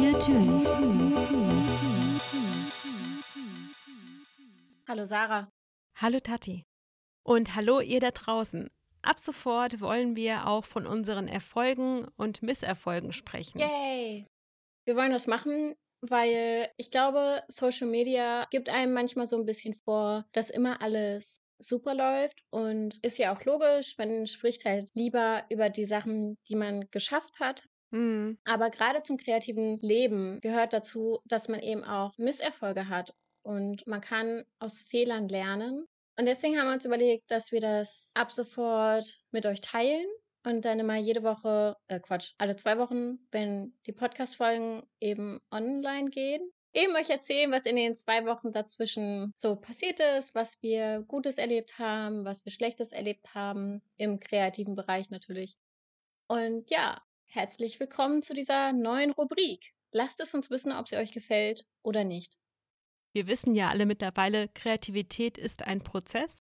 kreatürlichst. Hallo Sarah. Hallo Tati. Und hallo ihr da draußen. Ab sofort wollen wir auch von unseren Erfolgen und Misserfolgen sprechen. Yay! Wir wollen das machen, weil ich glaube, Social Media gibt einem manchmal so ein bisschen vor, dass immer alles super läuft und ist ja auch logisch, man spricht halt lieber über die Sachen, die man geschafft hat. Mhm. Aber gerade zum kreativen Leben gehört dazu, dass man eben auch Misserfolge hat und man kann aus Fehlern lernen. Und deswegen haben wir uns überlegt, dass wir das ab sofort mit euch teilen und dann immer jede Woche, äh Quatsch, alle zwei Wochen, wenn die Podcast-Folgen eben online gehen, eben euch erzählen, was in den zwei Wochen dazwischen so passiert ist, was wir Gutes erlebt haben, was wir Schlechtes erlebt haben, im kreativen Bereich natürlich. Und ja, herzlich willkommen zu dieser neuen Rubrik. Lasst es uns wissen, ob sie euch gefällt oder nicht. Wir wissen ja alle mittlerweile, Kreativität ist ein Prozess.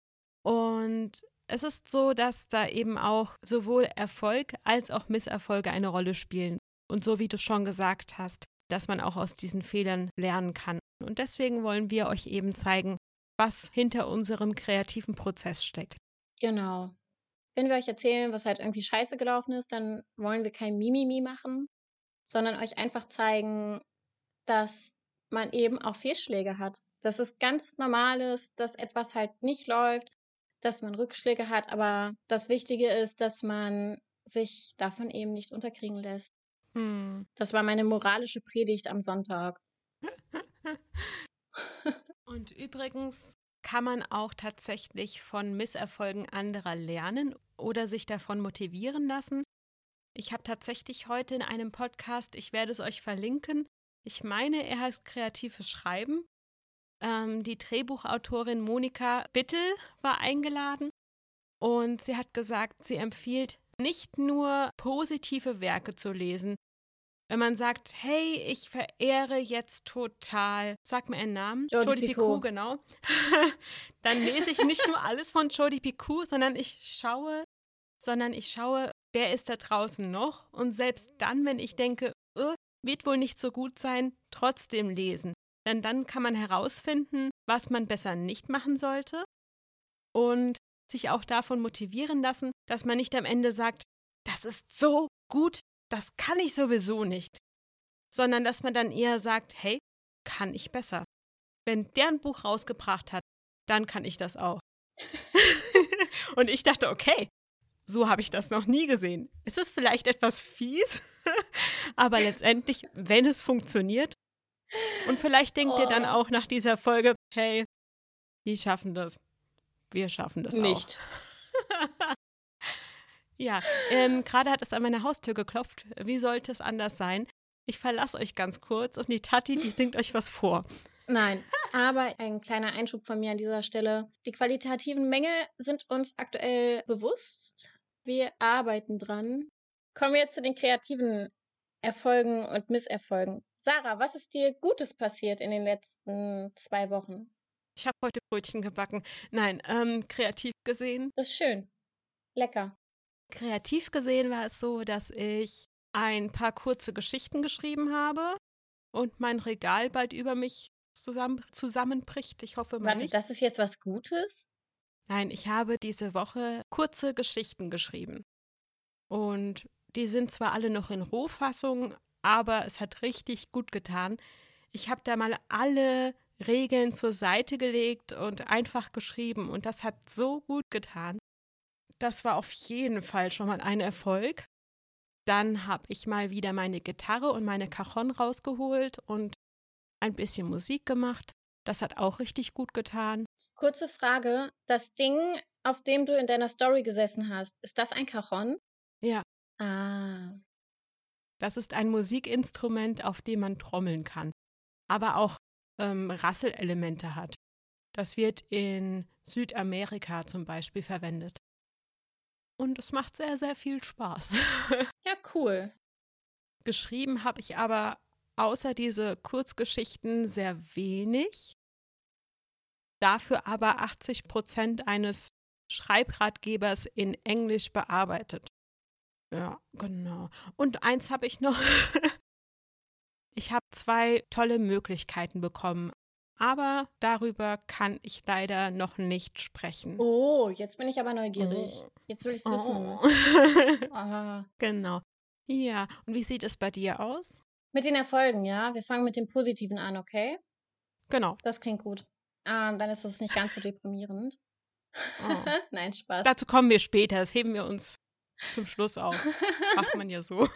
Und es ist so, dass da eben auch sowohl Erfolg als auch Misserfolge eine Rolle spielen. Und so wie du schon gesagt hast, dass man auch aus diesen Fehlern lernen kann. Und deswegen wollen wir euch eben zeigen, was hinter unserem kreativen Prozess steckt. Genau. Wenn wir euch erzählen, was halt irgendwie scheiße gelaufen ist, dann wollen wir kein Mimimi machen, sondern euch einfach zeigen, dass man eben auch Fehlschläge hat. Dass es ganz normal ist, dass etwas halt nicht läuft, dass man Rückschläge hat, aber das Wichtige ist, dass man sich davon eben nicht unterkriegen lässt. Hm. Das war meine moralische Predigt am Sonntag. Und übrigens kann man auch tatsächlich von Misserfolgen anderer lernen oder sich davon motivieren lassen. Ich habe tatsächlich heute in einem Podcast, ich werde es euch verlinken, ich meine, er heißt Kreatives Schreiben. Ähm, die Drehbuchautorin Monika Bittel war eingeladen und sie hat gesagt, sie empfiehlt nicht nur positive Werke zu lesen. Wenn man sagt, hey, ich verehre jetzt total, sag mir einen Namen, Jodi Jodi Picoult. Picoult, genau, dann lese ich nicht nur alles von Jodi Picoult, sondern ich schaue, sondern ich schaue, wer ist da draußen noch und selbst dann, wenn ich denke, äh, wird wohl nicht so gut sein, trotzdem lesen. Denn dann kann man herausfinden, was man besser nicht machen sollte und sich auch davon motivieren lassen, dass man nicht am Ende sagt, das ist so gut, das kann ich sowieso nicht, sondern dass man dann eher sagt, hey, kann ich besser. Wenn der ein Buch rausgebracht hat, dann kann ich das auch. und ich dachte, okay, so habe ich das noch nie gesehen. Es ist vielleicht etwas fies, aber letztendlich, wenn es funktioniert, und vielleicht denkt ihr dann Oh. auch nach dieser Folge, hey, die schaffen das. Wir schaffen das Nicht. auch. Ja, ähm, gerade hat es an meine Haustür geklopft. Wie sollte es anders sein? Ich verlasse euch ganz kurz und die Tati, die singt euch was vor. Nein, aber ein kleiner Einschub von mir an dieser Stelle. Die qualitativen Mängel sind uns aktuell bewusst. Wir arbeiten dran. Kommen wir jetzt zu den kreativen Erfolgen und Misserfolgen. Sarah, was ist dir Gutes passiert in den letzten zwei Wochen? Ich habe heute Brötchen gebacken. Nein, ähm, kreativ gesehen. Das ist schön. Lecker. Kreativ gesehen war es so, dass ich ein paar kurze Geschichten geschrieben habe und mein Regal bald über mich zusammen, zusammenbricht. Ich hoffe mal Warte, nicht. das ist jetzt was Gutes? Nein, ich habe diese Woche kurze Geschichten geschrieben. Und die sind zwar alle noch in Rohfassung, aber es hat richtig gut getan. Ich habe da mal alle Regeln zur Seite gelegt und einfach geschrieben und das hat so gut getan. Das war auf jeden Fall schon mal ein Erfolg. Dann habe ich mal wieder meine Gitarre und meine Cajon rausgeholt und ein bisschen Musik gemacht. Das hat auch richtig gut getan. Kurze Frage. Das Ding, auf dem du in deiner Story gesessen hast, ist das ein Cajon? Ja. Ah. Das ist ein Musikinstrument, auf dem man trommeln kann, aber auch ähm, Rasselelemente hat. Das wird in Südamerika zum Beispiel verwendet. Und es macht sehr, sehr viel Spaß. Ja, cool. Geschrieben habe ich aber außer diese Kurzgeschichten sehr wenig. Dafür aber 80 Prozent eines Schreibratgebers in Englisch bearbeitet. Ja, genau. Und eins habe ich noch. Ich habe zwei tolle Möglichkeiten bekommen, aber darüber kann ich leider noch nicht sprechen. Oh, jetzt bin ich aber neugierig. Oh. Jetzt will ich es wissen. Oh. ah. Genau. Ja, und wie sieht es bei dir aus? Mit den Erfolgen, ja. Wir fangen mit dem Positiven an, okay? Genau. Das klingt gut. Ähm, dann ist es nicht ganz so deprimierend. Oh. Nein, Spaß. Dazu kommen wir später. Das heben wir uns zum Schluss auf. Macht man ja so.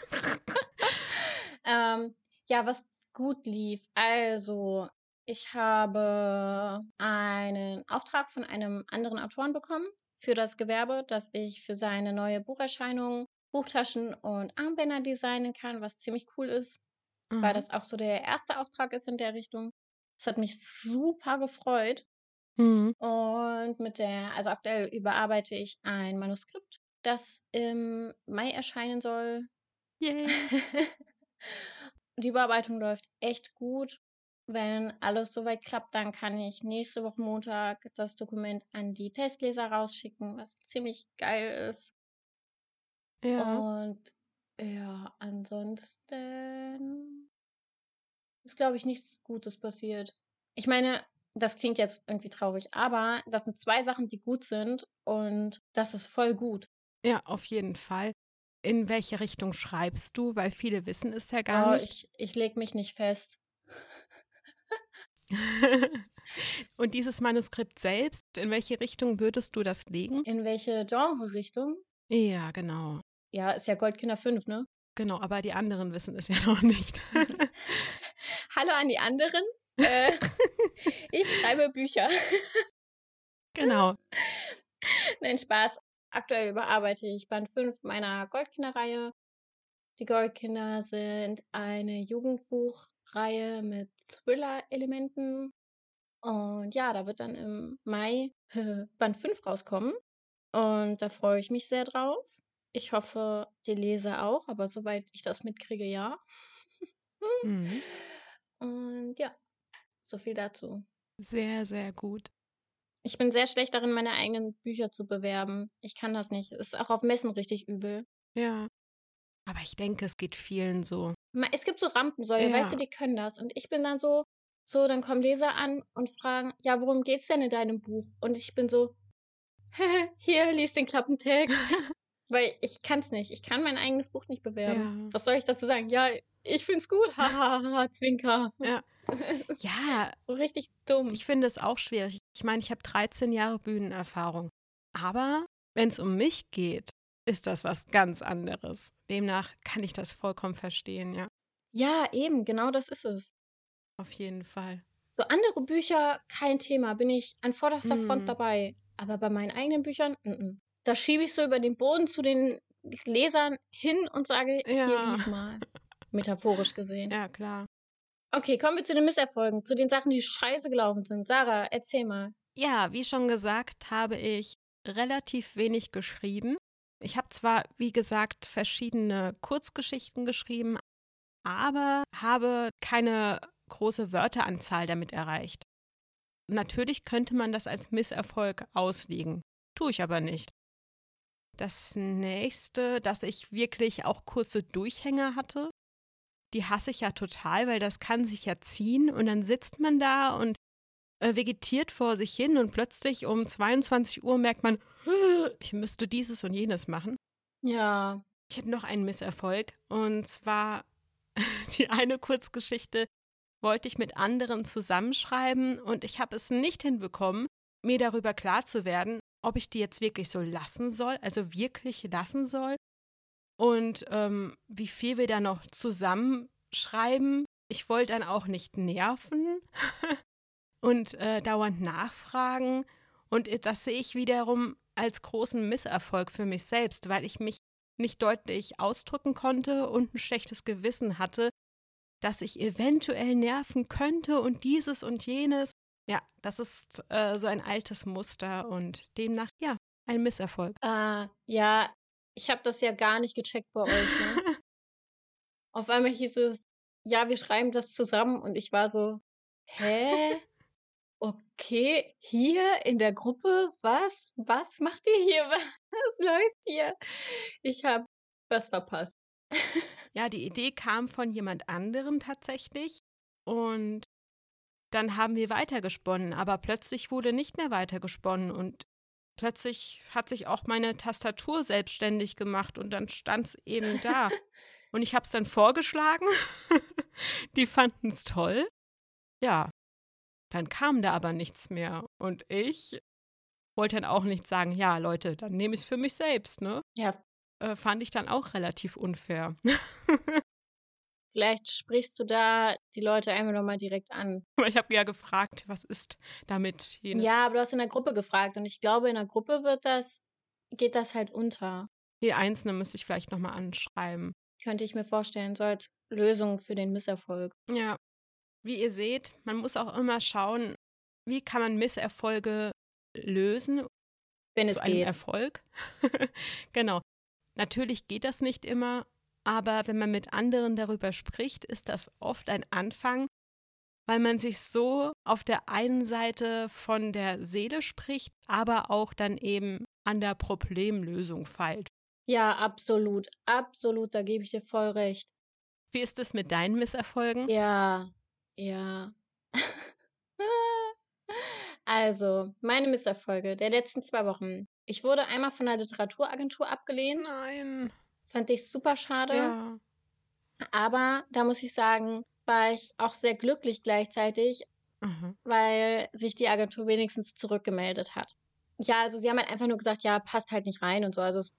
ähm, ja, was gut lief. Also, ich habe einen Auftrag von einem anderen Autoren bekommen für das Gewerbe, dass ich für seine neue Bucherscheinung Buchtaschen und Armbänder designen kann, was ziemlich cool ist, mhm. weil das auch so der erste Auftrag ist in der Richtung. Das hat mich super gefreut. Mhm. Und mit der, also aktuell überarbeite ich ein Manuskript, das im Mai erscheinen soll. Yay. Die Überarbeitung läuft echt gut. Wenn alles soweit klappt, dann kann ich nächste Woche Montag das Dokument an die Testleser rausschicken, was ziemlich geil ist. Ja. Und ja, ansonsten ist, glaube ich, nichts Gutes passiert. Ich meine, das klingt jetzt irgendwie traurig, aber das sind zwei Sachen, die gut sind und das ist voll gut. Ja, auf jeden Fall. In welche Richtung schreibst du? Weil viele wissen es ja gar oh, nicht. Ich, ich lege mich nicht fest. Und dieses Manuskript selbst, in welche Richtung würdest du das legen? In welche Genre-Richtung? Ja, genau. Ja, ist ja Goldkinder 5, ne? Genau, aber die anderen wissen es ja noch nicht. Hallo an die anderen. Äh, ich schreibe Bücher. genau. Nein, Spaß. Aktuell überarbeite ich Band 5 meiner Goldkinder-Reihe. Die Goldkinder sind eine Jugendbuchreihe mit Thriller-Elementen. Und ja, da wird dann im Mai Band 5 rauskommen. Und da freue ich mich sehr drauf. Ich hoffe, die Leser auch, aber soweit ich das mitkriege, ja. mhm. Und ja, so viel dazu. Sehr, sehr gut. Ich bin sehr schlecht darin, meine eigenen Bücher zu bewerben. Ich kann das nicht. Ist auch auf Messen richtig übel. Ja. Aber ich denke, es geht vielen so. Es gibt so Rampensäue, ja. weißt du, die können das. Und ich bin dann so, so, dann kommen Leser an und fragen, ja, worum geht's denn in deinem Buch? Und ich bin so, hier, lies den Klappentext. Weil ich kann es nicht. Ich kann mein eigenes Buch nicht bewerben. Ja. Was soll ich dazu sagen? Ja, ich finde es gut. Hahaha, Zwinker. Ja. Ja. so richtig dumm. Ich finde es auch schwierig. Ich meine, ich habe 13 Jahre Bühnenerfahrung. Aber wenn es um mich geht, ist das was ganz anderes. Demnach kann ich das vollkommen verstehen, ja. Ja, eben, genau das ist es. Auf jeden Fall. So andere Bücher, kein Thema, bin ich an vorderster mm. Front dabei. Aber bei meinen eigenen Büchern, n -n. da schiebe ich so über den Boden zu den Lesern hin und sage, ja. hier diesmal. Metaphorisch gesehen. Ja, klar. Okay, kommen wir zu den Misserfolgen, zu den Sachen, die scheiße gelaufen sind. Sarah, erzähl mal. Ja, wie schon gesagt, habe ich relativ wenig geschrieben. Ich habe zwar, wie gesagt, verschiedene Kurzgeschichten geschrieben, aber habe keine große Wörteranzahl damit erreicht. Natürlich könnte man das als Misserfolg auslegen, tue ich aber nicht. Das nächste, dass ich wirklich auch kurze Durchhänger hatte, die hasse ich ja total, weil das kann sich ja ziehen und dann sitzt man da und äh, vegetiert vor sich hin und plötzlich um 22 Uhr merkt man, ich müsste dieses und jenes machen. Ja. Ich hatte noch einen Misserfolg und zwar die eine Kurzgeschichte wollte ich mit anderen zusammenschreiben und ich habe es nicht hinbekommen, mir darüber klar zu werden, ob ich die jetzt wirklich so lassen soll, also wirklich lassen soll und ähm, wie viel wir da noch zusammenschreiben. Ich wollte dann auch nicht nerven und äh, dauernd nachfragen. Und das sehe ich wiederum als großen Misserfolg für mich selbst, weil ich mich nicht deutlich ausdrücken konnte und ein schlechtes Gewissen hatte, dass ich eventuell nerven könnte und dieses und jenes. Ja, das ist äh, so ein altes Muster und demnach, ja, ein Misserfolg. Ah, ja, ich habe das ja gar nicht gecheckt bei euch. Ne? Auf einmal hieß es, ja, wir schreiben das zusammen und ich war so, hä? Okay, hier in der Gruppe, was? Was macht ihr hier? Was läuft hier? Ich habe was verpasst. ja, die Idee kam von jemand anderem tatsächlich. Und dann haben wir weitergesponnen, aber plötzlich wurde nicht mehr weitergesponnen und plötzlich hat sich auch meine Tastatur selbstständig gemacht und dann stand es eben da. und ich habe es dann vorgeschlagen. die fanden es toll. Ja, dann kam da aber nichts mehr. Und ich wollte dann auch nicht sagen, ja, Leute, dann nehme ich es für mich selbst, ne? Ja. Äh, fand ich dann auch relativ unfair. Vielleicht sprichst du da die Leute einfach nochmal direkt an. Ich habe ja gefragt, was ist damit? Ja, aber du hast in der Gruppe gefragt und ich glaube, in der Gruppe wird das, geht das halt unter. Die Einzelne müsste ich vielleicht nochmal anschreiben. Könnte ich mir vorstellen, so als Lösung für den Misserfolg. Ja. Wie ihr seht, man muss auch immer schauen, wie kann man Misserfolge lösen. Wenn es zu einem geht. Erfolg. genau. Natürlich geht das nicht immer, aber wenn man mit anderen darüber spricht, ist das oft ein Anfang, weil man sich so auf der einen Seite von der Seele spricht, aber auch dann eben an der Problemlösung feilt. Ja, absolut, absolut, da gebe ich dir voll recht. Wie ist es mit deinen Misserfolgen? Ja, ja. also, meine Misserfolge der letzten zwei Wochen. Ich wurde einmal von der Literaturagentur abgelehnt. Nein. Fand ich super schade. Ja. Aber da muss ich sagen, war ich auch sehr glücklich gleichzeitig, Mhm. weil sich die Agentur wenigstens zurückgemeldet hat. Ja, also sie haben halt einfach nur gesagt, ja, passt halt nicht rein und so. Also es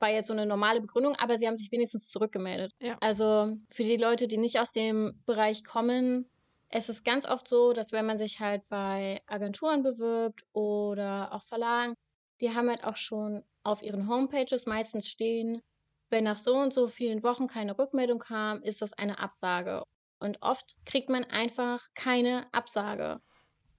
war jetzt so eine normale Begründung, aber sie haben sich wenigstens zurückgemeldet. Ja. Also für die Leute, die nicht aus dem Bereich kommen, es ist ganz oft so, dass wenn man sich halt bei Agenturen bewirbt oder auch Verlagen, die haben halt auch schon auf ihren Homepages meistens stehen, wenn nach so und so vielen Wochen keine Rückmeldung kam, ist das eine Absage. Und oft kriegt man einfach keine Absage.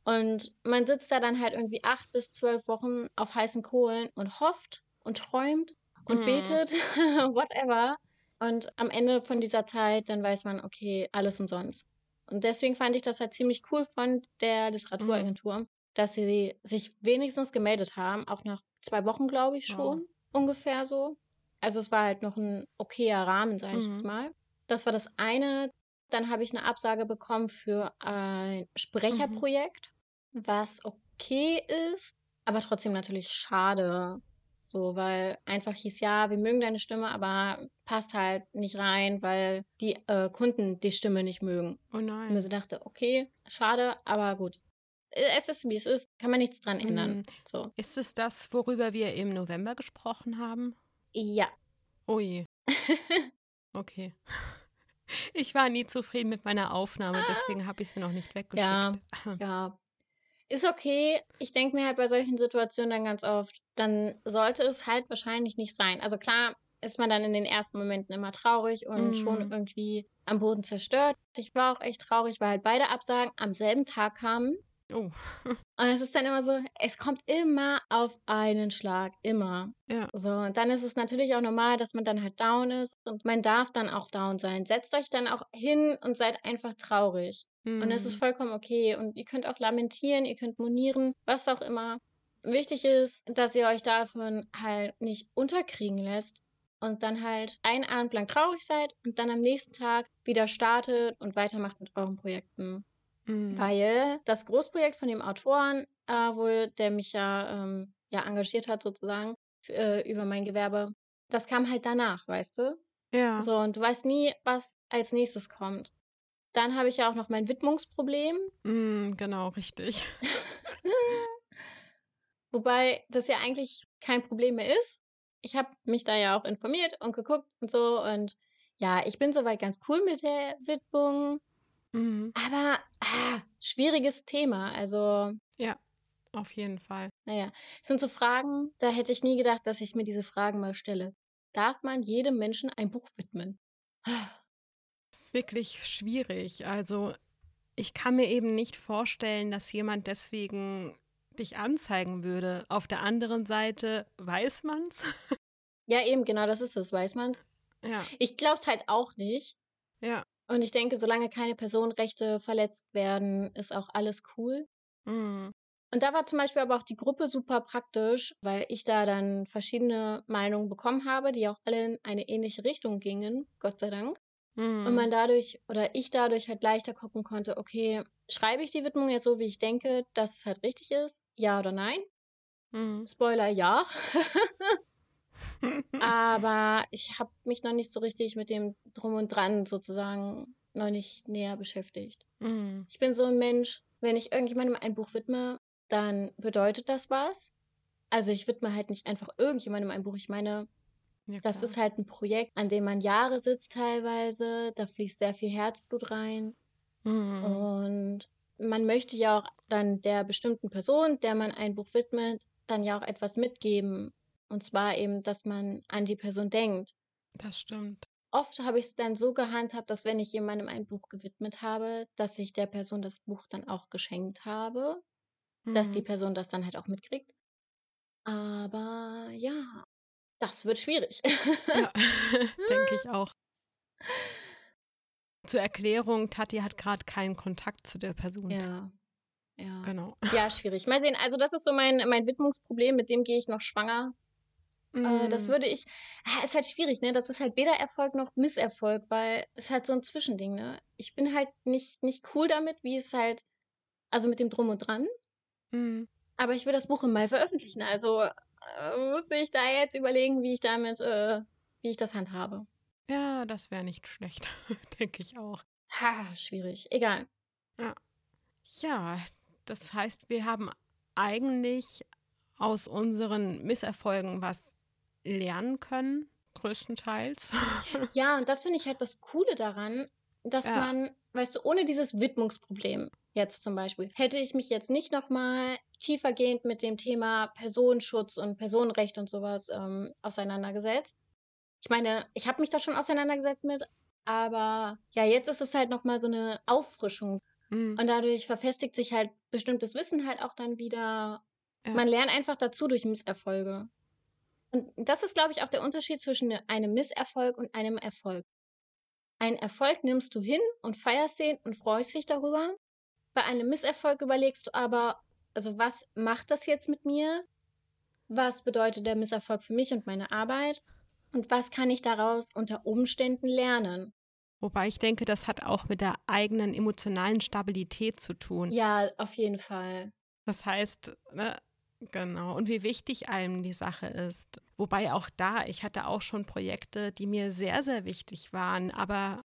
Und man sitzt da dann halt irgendwie acht bis zwölf Wochen auf heißen Kohlen und hofft und träumt und Mhm. betet, whatever. Und am Ende von dieser Zeit, dann weiß man, okay, alles umsonst. Und deswegen fand ich das halt ziemlich cool von der Literaturagentur, dass sie sich wenigstens gemeldet haben, auch nach zwei Wochen, glaube ich, schon ungefähr so. Also es war halt noch ein okayer Rahmen, sage ich Mhm. jetzt mal. Das war das eine. Dann habe ich eine Absage bekommen für ein Sprecherprojekt, was okay ist, aber trotzdem natürlich schade. So, weil einfach hieß, ja, wir mögen deine Stimme, aber passt halt nicht rein, weil die äh, Kunden die Stimme nicht mögen. Oh Und mir nein. so dachte, okay, schade, aber gut. Äh, Es ist, wie es ist, kann man nichts dran ändern. Mhm. So. Ist es das, worüber wir im November gesprochen haben? Ja. Ui. Okay. Ich war nie zufrieden mit meiner Aufnahme, deswegen habe ich sie noch nicht weggeschickt. Ja. Ja. Ist okay. Ich denke mir halt bei solchen Situationen dann ganz oft, dann sollte es halt wahrscheinlich nicht sein. Also klar ist man dann in den ersten Momenten immer traurig und Mhm. schon irgendwie am Boden zerstört. Ich war auch echt traurig, weil halt beide Absagen am selben Tag kamen. Oh, Und es ist dann immer so, es kommt immer auf einen Schlag, immer. ja. So, und dann ist es natürlich auch normal, dass man dann halt down ist und man darf dann auch down sein. Setzt euch dann auch hin und seid einfach traurig. Und es ist Mhm. vollkommen okay. Und ihr könnt auch lamentieren, ihr könnt monieren, was auch immer. Wichtig ist, dass ihr euch davon halt nicht unterkriegen lässt und dann halt einen Abend lang traurig seid und dann am nächsten Tag wieder startet und weitermacht mit euren Projekten. Mhm. Weil das Großprojekt von dem Autoren, äh, wohl, der mich ja, ähm, ja engagiert hat sozusagen äh, über mein Gewerbe, das kam halt danach, weißt du? Ja. So, und du weißt nie, was als nächstes kommt. Dann habe ich ja auch noch mein Widmungsproblem, Mm, genau, richtig. wobei das ja eigentlich kein Problem mehr ist. Ich habe mich da ja auch informiert und geguckt und so und ja, ich bin soweit ganz cool mit der Widmung, Mhm. aber ah, schwieriges Thema. Also, Auf jeden Fall. naja, es sind so Fragen, da hätte ich nie gedacht, dass ich mir diese Fragen mal stelle. Darf man jedem Menschen ein Buch widmen? Das ist wirklich schwierig. Also, ich kann mir eben nicht vorstellen, dass jemand deswegen dich anzeigen würde. Auf der anderen Seite weiß man's. Ja, eben, genau, das ist es, weiß man. Ja, Ich glaube es halt auch nicht. ja. Und ich denke, solange keine Personenrechte verletzt werden, ist auch alles cool. Mhm. Und da war zum Beispiel aber auch die Gruppe super praktisch, weil ich da dann verschiedene Meinungen bekommen habe, die auch alle in eine ähnliche Richtung gingen, Gott sei Dank. Mhm. Und man dadurch oder ich dadurch halt leichter gucken konnte, okay, schreibe ich die Widmung jetzt so, wie ich denke, dass es halt richtig ist? Ja oder nein? Mhm. Spoiler, ja. Aber ich habe mich noch nicht so richtig mit dem Drum und Dran sozusagen noch nicht näher beschäftigt. Mhm. Ich bin so ein Mensch, wenn ich irgendjemandem ein Buch widme, dann bedeutet das was. Also ich widme halt nicht einfach irgendjemandem ein Buch. Ich meine, ja, das ist halt ein Projekt, an dem man Jahre sitzt teilweise. Da fließt sehr viel Herzblut rein. Mhm. Und man möchte ja auch dann der bestimmten Person, der man ein Buch widmet, dann ja auch etwas mitgeben. Und zwar eben, dass man an die Person denkt. Das stimmt. Oft habe ich es dann so gehandhabt, dass wenn ich jemandem ein Buch gewidmet habe, dass ich der Person das Buch dann auch geschenkt habe, mhm. dass die mhm. Person das dann halt auch mitkriegt. Aber ja, das wird schwierig. Ja, denke ich auch. Zur Erklärung, Tati hat gerade keinen Kontakt zu der Person. Ja. Ja. Genau. Ja, schwierig. Mal sehen. Also, das ist so mein, mein Widmungsproblem, mit dem gehe ich noch schwanger. Mm. Äh, das mm. würde ich. Ah, ist halt schwierig, ne? Das ist halt weder Erfolg noch Misserfolg, weil es halt so ein Zwischending, ne? Ich bin halt nicht, nicht cool damit, wie es halt. Also mit dem Drum und Dran. Mm. Aber ich will das Buch im Mai veröffentlichen. Also äh, muss ich da jetzt überlegen, wie ich damit, äh, wie ich das handhabe. Ja, das wäre nicht schlecht, denke ich auch. Ha, schwierig. Egal. Ja. Ja, das heißt, wir haben eigentlich aus unseren Misserfolgen was lernen können, größtenteils. Ja, und das finde ich halt das Coole daran, dass ja. man, weißt du, ohne dieses Widmungsproblem jetzt zum Beispiel, hätte ich mich jetzt nicht nochmal tiefergehend mit dem Thema Personenschutz und Personenrecht und sowas ähm, auseinandergesetzt. Ich meine, ich habe mich da schon auseinandergesetzt mit, aber ja, jetzt ist es halt nochmal so eine Auffrischung. Mhm. Und dadurch verfestigt sich halt bestimmtes Wissen halt auch dann wieder. Ja. Man lernt einfach dazu durch Misserfolge. Und das ist, glaube ich, auch der Unterschied zwischen einem Misserfolg und einem Erfolg. Ein Erfolg nimmst du hin und feierst ihn und freust dich darüber. Bei einem Misserfolg überlegst du aber, also was macht das jetzt mit mir? Was bedeutet der Misserfolg für mich und meine Arbeit? Und was kann ich daraus unter Umständen lernen? Wobei ich denke, das hat auch mit der eigenen emotionalen Stabilität zu tun. Ja, auf jeden Fall. Das heißt, ne, genau, und wie wichtig einem die Sache ist. Wobei auch da, ich hatte auch schon Projekte, die mir sehr, sehr wichtig waren, aber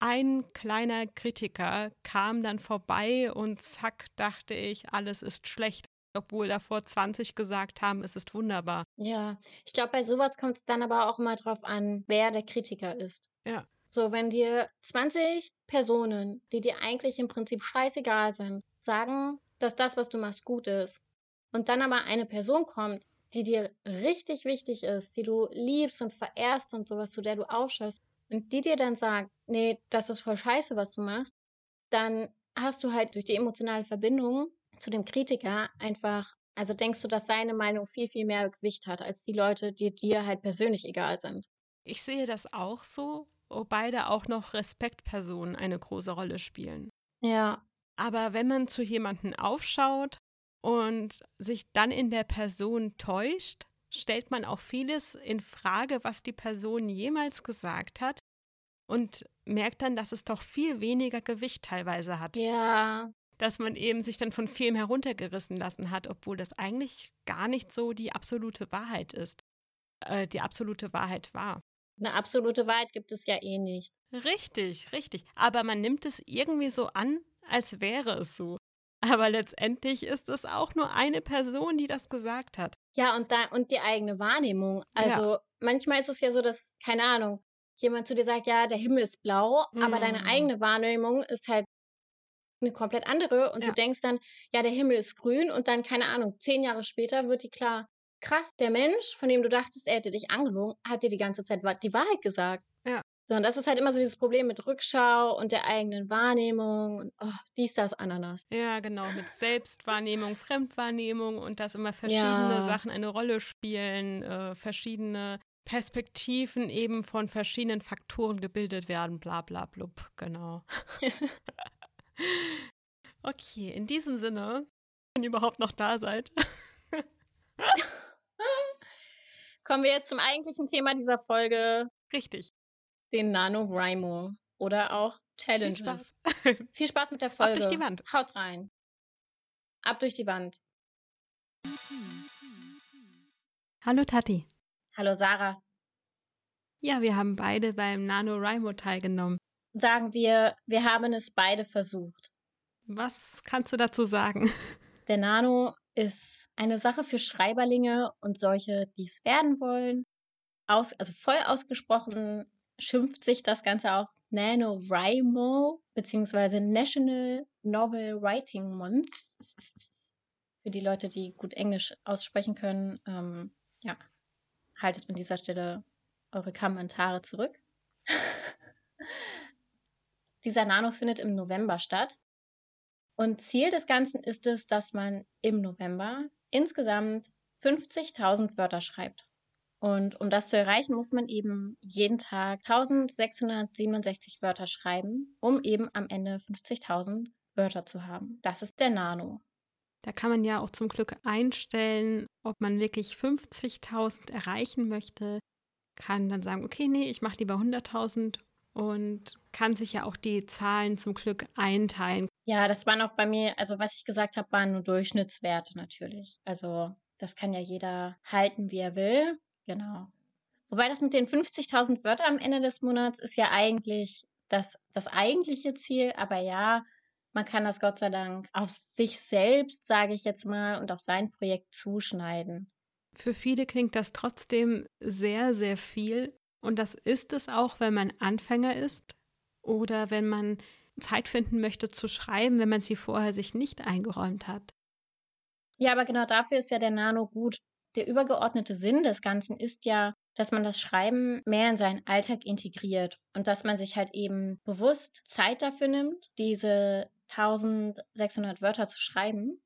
ein kleiner Kritiker kam dann vorbei und zack, dachte ich, alles ist schlecht obwohl davor 20 gesagt haben, es ist wunderbar. Ja, ich glaube, bei sowas kommt es dann aber auch immer drauf an, wer der Kritiker ist. Ja. So, wenn dir 20 Personen, die dir eigentlich im Prinzip scheißegal sind, sagen, dass das, was du machst, gut ist, und dann aber eine Person kommt, die dir richtig wichtig ist, die du liebst und verehrst und sowas, zu der du aufschaust, und die dir dann sagt, nee, das ist voll scheiße, was du machst, dann hast du halt durch die emotionale Verbindung zu dem Kritiker einfach, also denkst du, dass seine Meinung viel, viel mehr Gewicht hat als die Leute, die dir halt persönlich egal sind. Ich sehe das auch so wobei da auch noch Respektpersonen eine große Rolle spielen. Ja. Aber wenn man zu jemandem aufschaut und sich dann in der Person täuscht, stellt man auch vieles in Frage, was die Person jemals gesagt hat und merkt dann, dass es doch viel weniger Gewicht teilweise hat. Ja. Dass man eben sich dann von vielem heruntergerissen lassen hat, obwohl das eigentlich gar nicht so die absolute Wahrheit ist, äh, die absolute Wahrheit war. Eine absolute Wahrheit gibt es ja eh nicht. Richtig, richtig. Aber man nimmt es irgendwie so an, als wäre es so. Aber letztendlich ist es auch nur eine Person, die das gesagt hat. Ja, und da und die eigene Wahrnehmung. Also ja. manchmal ist es ja so, dass, keine Ahnung, jemand zu dir sagt, ja, der Himmel ist blau, mm. aber deine mm. eigene Wahrnehmung ist halt eine komplett andere und ja. du denkst dann, ja, der Himmel ist grün und dann, keine Ahnung, zehn Jahre später wird dir klar, krass, der Mensch, von dem du dachtest, er hätte dich angelogen, hat dir die ganze Zeit die Wahrheit gesagt. Ja. So, und das ist halt immer so dieses Problem mit Rückschau und der eigenen Wahrnehmung und oh, dies, das, Ananas. Ja, genau, mit Selbstwahrnehmung, Fremdwahrnehmung und dass immer verschiedene ja. Sachen eine Rolle spielen, äh, verschiedene Perspektiven eben von verschiedenen Faktoren gebildet werden, bla bla blub, genau. okay, in diesem Sinne Wenn ihr überhaupt noch da seid. Kommen wir jetzt zum eigentlichen Thema dieser Folge. Richtig. Den NaNoWriMo oder auch Challenges. Viel Spaß. Viel Spaß mit der Folge. Ab durch die Wand. Haut rein. Ab durch die Wand. Hallo Tati. Hallo Sarah. Ja, wir haben beide beim NaNoWriMo teilgenommen. Sagen wir, wir haben es beide versucht. Was kannst du dazu sagen? Der Nano ist eine Sache für Schreiberlinge und solche, die es werden wollen. Aus, also voll ausgesprochen schimpft sich das Ganze auch NaNoWriMo beziehungsweise National Novel Writing Month. Für die Leute, die gut Englisch aussprechen können, ähm, ja, haltet an dieser Stelle eure Kommentare zurück. Dieser Nano findet im November statt. Und Ziel des Ganzen ist es, dass man im November insgesamt 50.000 Wörter schreibt. Und um das zu erreichen, muss man eben jeden Tag 1667 Wörter schreiben, um eben am Ende 50.000 Wörter zu haben. Das ist der Nano. Da kann man ja auch zum Glück einstellen, ob man wirklich 50.000 erreichen möchte. Kann dann sagen, okay, nee, ich mache lieber 100.000 und kann sich ja auch die Zahlen zum Glück einteilen. Ja, das waren auch bei mir, also was ich gesagt habe, waren nur Durchschnittswerte natürlich. Also das kann ja jeder halten, wie er will. Genau. Wobei das mit den 50.000 Wörtern am Ende des Monats ist ja eigentlich das, das eigentliche Ziel. Aber ja, man kann das Gott sei Dank auf sich selbst, sage ich jetzt mal, und auf sein Projekt zuschneiden. Für viele klingt das trotzdem sehr, sehr viel. Und das ist es auch, wenn man Anfänger ist oder wenn man Zeit finden möchte zu schreiben, wenn man sie vorher sich nicht eingeräumt hat. Ja, aber genau dafür ist ja der Nano gut. Der übergeordnete Sinn des Ganzen ist ja, dass man das Schreiben mehr in seinen Alltag integriert und dass man sich halt eben bewusst Zeit dafür nimmt, diese 1600 Wörter zu schreiben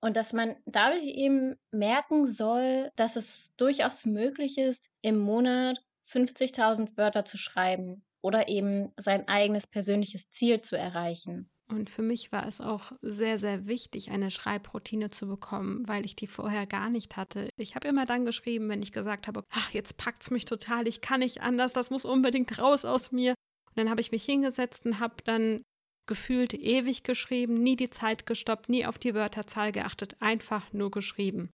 und dass man dadurch eben merken soll, dass es durchaus möglich ist, im Monat 50.000 Wörter zu schreiben oder eben sein eigenes persönliches Ziel zu erreichen. Und für mich war es auch sehr, sehr wichtig, eine Schreibroutine zu bekommen, weil ich die vorher gar nicht hatte. Ich habe immer dann geschrieben, wenn ich gesagt habe, ach, jetzt packt es mich total, ich kann nicht anders, das muss unbedingt raus aus mir. Und dann habe ich mich hingesetzt und habe dann gefühlt ewig geschrieben, nie die Zeit gestoppt, nie auf die Wörterzahl geachtet, einfach nur geschrieben.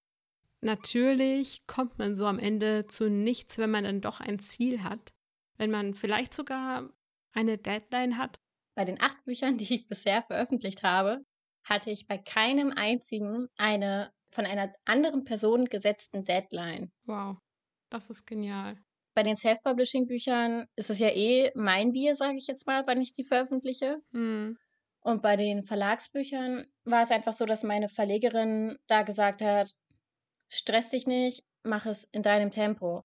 Natürlich kommt man so am Ende zu nichts, wenn man dann doch ein Ziel hat, wenn man vielleicht sogar eine Deadline hat. Bei den acht Büchern, die ich bisher veröffentlicht habe, hatte ich bei keinem einzigen eine von einer anderen Person gesetzten Deadline. Wow, das ist genial. Bei den Self-Publishing-Büchern ist es ja eh mein Bier, sage ich jetzt mal, wann ich die veröffentliche. Hm. Und bei den Verlagsbüchern war es einfach so, dass meine Verlegerin da gesagt hat, stress dich nicht, mach es in deinem Tempo.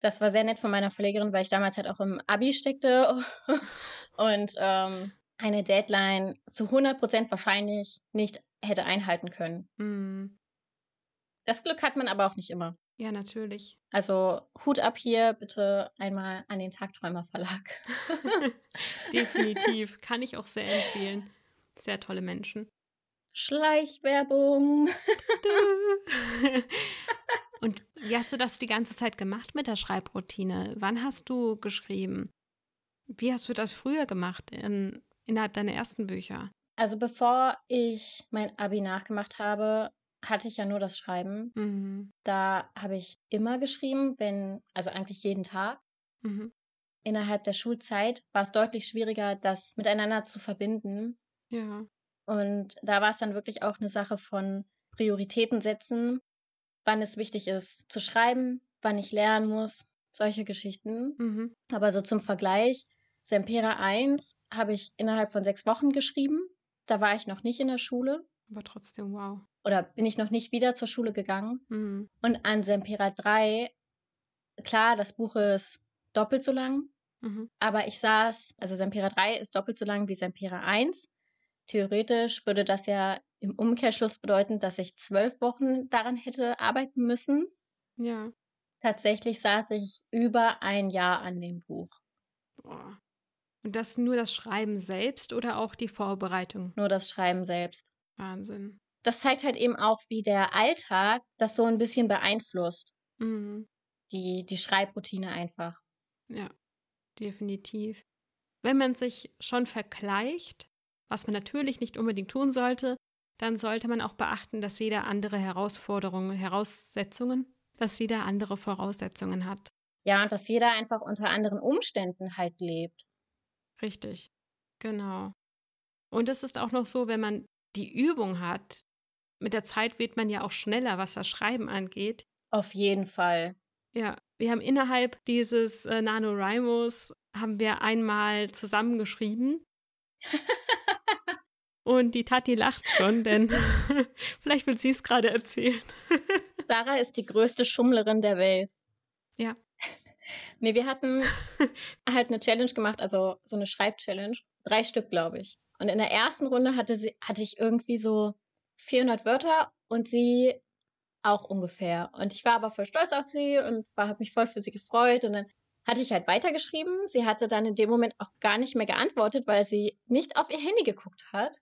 Das war sehr nett von meiner Verlegerin, weil ich damals halt auch im Abi steckte und ähm, eine Deadline zu 100 Prozent wahrscheinlich nicht hätte einhalten können. Mhm. Das Glück hat man aber auch nicht immer. Ja, natürlich. Also Hut ab hier bitte einmal an den Tagträumer Verlag. Definitiv. Kann ich auch sehr empfehlen. Sehr tolle Menschen. Schleichwerbung. Und wie hast du das die ganze Zeit gemacht mit der Schreibroutine? Wann hast du geschrieben? Wie hast du das früher gemacht in, innerhalb deiner ersten Bücher? Also bevor ich mein Abi nachgemacht habe, hatte ich ja nur das Schreiben. Mhm. Da habe ich immer geschrieben, wenn, also eigentlich jeden Tag. Mhm. Innerhalb der Schulzeit war es deutlich schwieriger, das miteinander zu verbinden. Ja. Und da war es dann wirklich auch eine Sache von Prioritäten setzen, wann es wichtig ist zu schreiben, wann ich lernen muss, solche Geschichten. Mhm. Aber so zum Vergleich, Sempera 1 habe ich innerhalb von sechs Wochen geschrieben. Da war ich noch nicht in der Schule. Aber trotzdem, wow. Oder bin ich noch nicht wieder zur Schule gegangen. Mhm. Und an Sempera 3, klar, das Buch ist doppelt so lang. Mhm. Aber ich saß, also Sempera 3 ist doppelt so lang wie Sempera 1. Theoretisch würde das ja im Umkehrschluss bedeuten, dass ich zwölf Wochen daran hätte arbeiten müssen. Ja. Tatsächlich saß ich über ein Jahr an dem Buch. Boah. Und das nur das Schreiben selbst oder auch die Vorbereitung? Nur das Schreiben selbst. Wahnsinn. das zeigt halt eben auch, wie der Alltag das so ein bisschen beeinflusst. Mhm. Die, die Schreibroutine einfach. Ja, definitiv. Wenn man sich schon vergleicht, was man natürlich nicht unbedingt tun sollte, dann sollte man auch beachten, dass jeder andere Herausforderungen, Heraussetzungen, dass jeder andere Voraussetzungen hat. Ja, und dass jeder einfach unter anderen Umständen halt lebt. Richtig, genau. Und es ist auch noch so, wenn man die Übung hat, mit der Zeit wird man ja auch schneller, was das Schreiben angeht. Auf jeden Fall. Ja, wir haben innerhalb dieses äh, NaNoWriMos haben wir einmal zusammengeschrieben. Und die Tati lacht schon, denn vielleicht will sie es gerade erzählen. Sarah ist die größte Schummlerin der Welt. Ja. Nee, wir hatten halt eine Challenge gemacht, also so eine Schreibchallenge. Drei Stück, glaube ich. Und in der ersten Runde hatte, sie, hatte ich irgendwie so 400 Wörter und sie auch ungefähr. Und ich war aber voll stolz auf sie und habe mich voll für sie gefreut. Und dann hatte ich halt weitergeschrieben. Sie hatte dann in dem Moment auch gar nicht mehr geantwortet, weil sie nicht auf ihr Handy geguckt hat.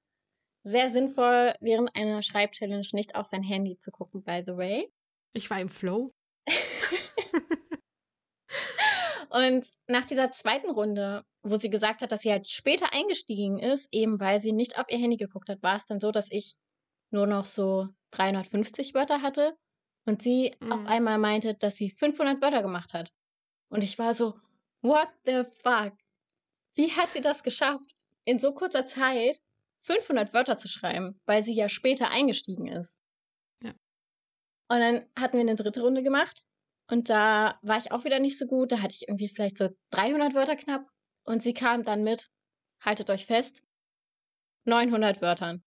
Sehr sinnvoll, während einer Schreibchallenge nicht auf sein Handy zu gucken, by the way. Ich war im Flow. und nach dieser zweiten Runde, wo sie gesagt hat, dass sie halt später eingestiegen ist, eben weil sie nicht auf ihr Handy geguckt hat, war es dann so, dass ich nur noch so 350 Wörter hatte und sie mhm. auf einmal meinte, dass sie 500 Wörter gemacht hat. Und ich war so, what the fuck? Wie hat sie das geschafft, in so kurzer Zeit 500 Wörter zu schreiben, weil sie ja später eingestiegen ist? Ja. Und dann hatten wir eine dritte Runde gemacht und da war ich auch wieder nicht so gut. Da hatte ich irgendwie vielleicht so 300 Wörter knapp und sie kam dann mit, haltet euch fest, 900 Wörtern.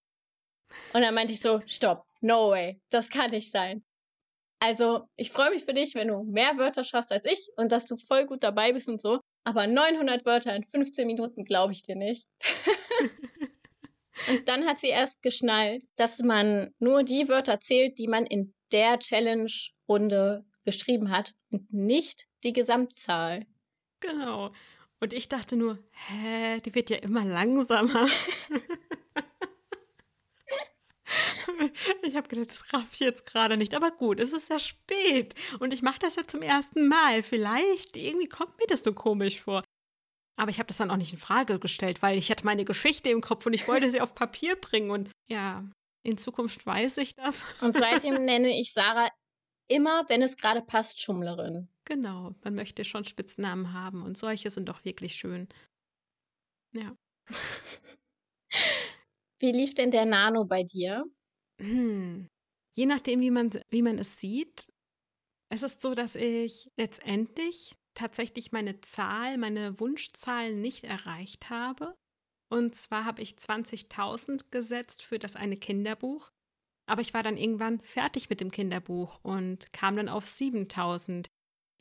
Und dann meinte ich so, stopp, no way, das kann nicht sein. Also, ich freue mich für dich, wenn du mehr Wörter schaffst als ich und dass du voll gut dabei bist und so. Aber 900 Wörter in 15 Minuten glaube ich dir nicht. und dann hat sie erst geschnallt, dass man nur die Wörter zählt, die man in der Challenge-Runde geschrieben hat und nicht die Gesamtzahl. Genau. Und ich dachte nur, hä, die wird ja immer langsamer. Ich habe gedacht, das raff ich jetzt gerade nicht. Aber gut, es ist ja spät. Und ich mache das ja zum ersten Mal. Vielleicht, irgendwie kommt mir das so komisch vor. Aber ich habe das dann auch nicht in Frage gestellt, weil ich hatte meine Geschichte im Kopf und ich wollte sie auf Papier bringen. Und ja, in Zukunft weiß ich das. Und seitdem nenne ich Sarah immer, wenn es gerade passt, Schummlerin. Genau, man möchte schon Spitznamen haben und solche sind doch wirklich schön. Ja. Wie lief denn der Nano bei dir? Hm. Je nachdem, wie man, wie man es sieht. Es ist so, dass ich letztendlich tatsächlich meine Zahl, meine Wunschzahl nicht erreicht habe. Und zwar habe ich 20.000 gesetzt für das eine Kinderbuch. Aber ich war dann irgendwann fertig mit dem Kinderbuch und kam dann auf 7000.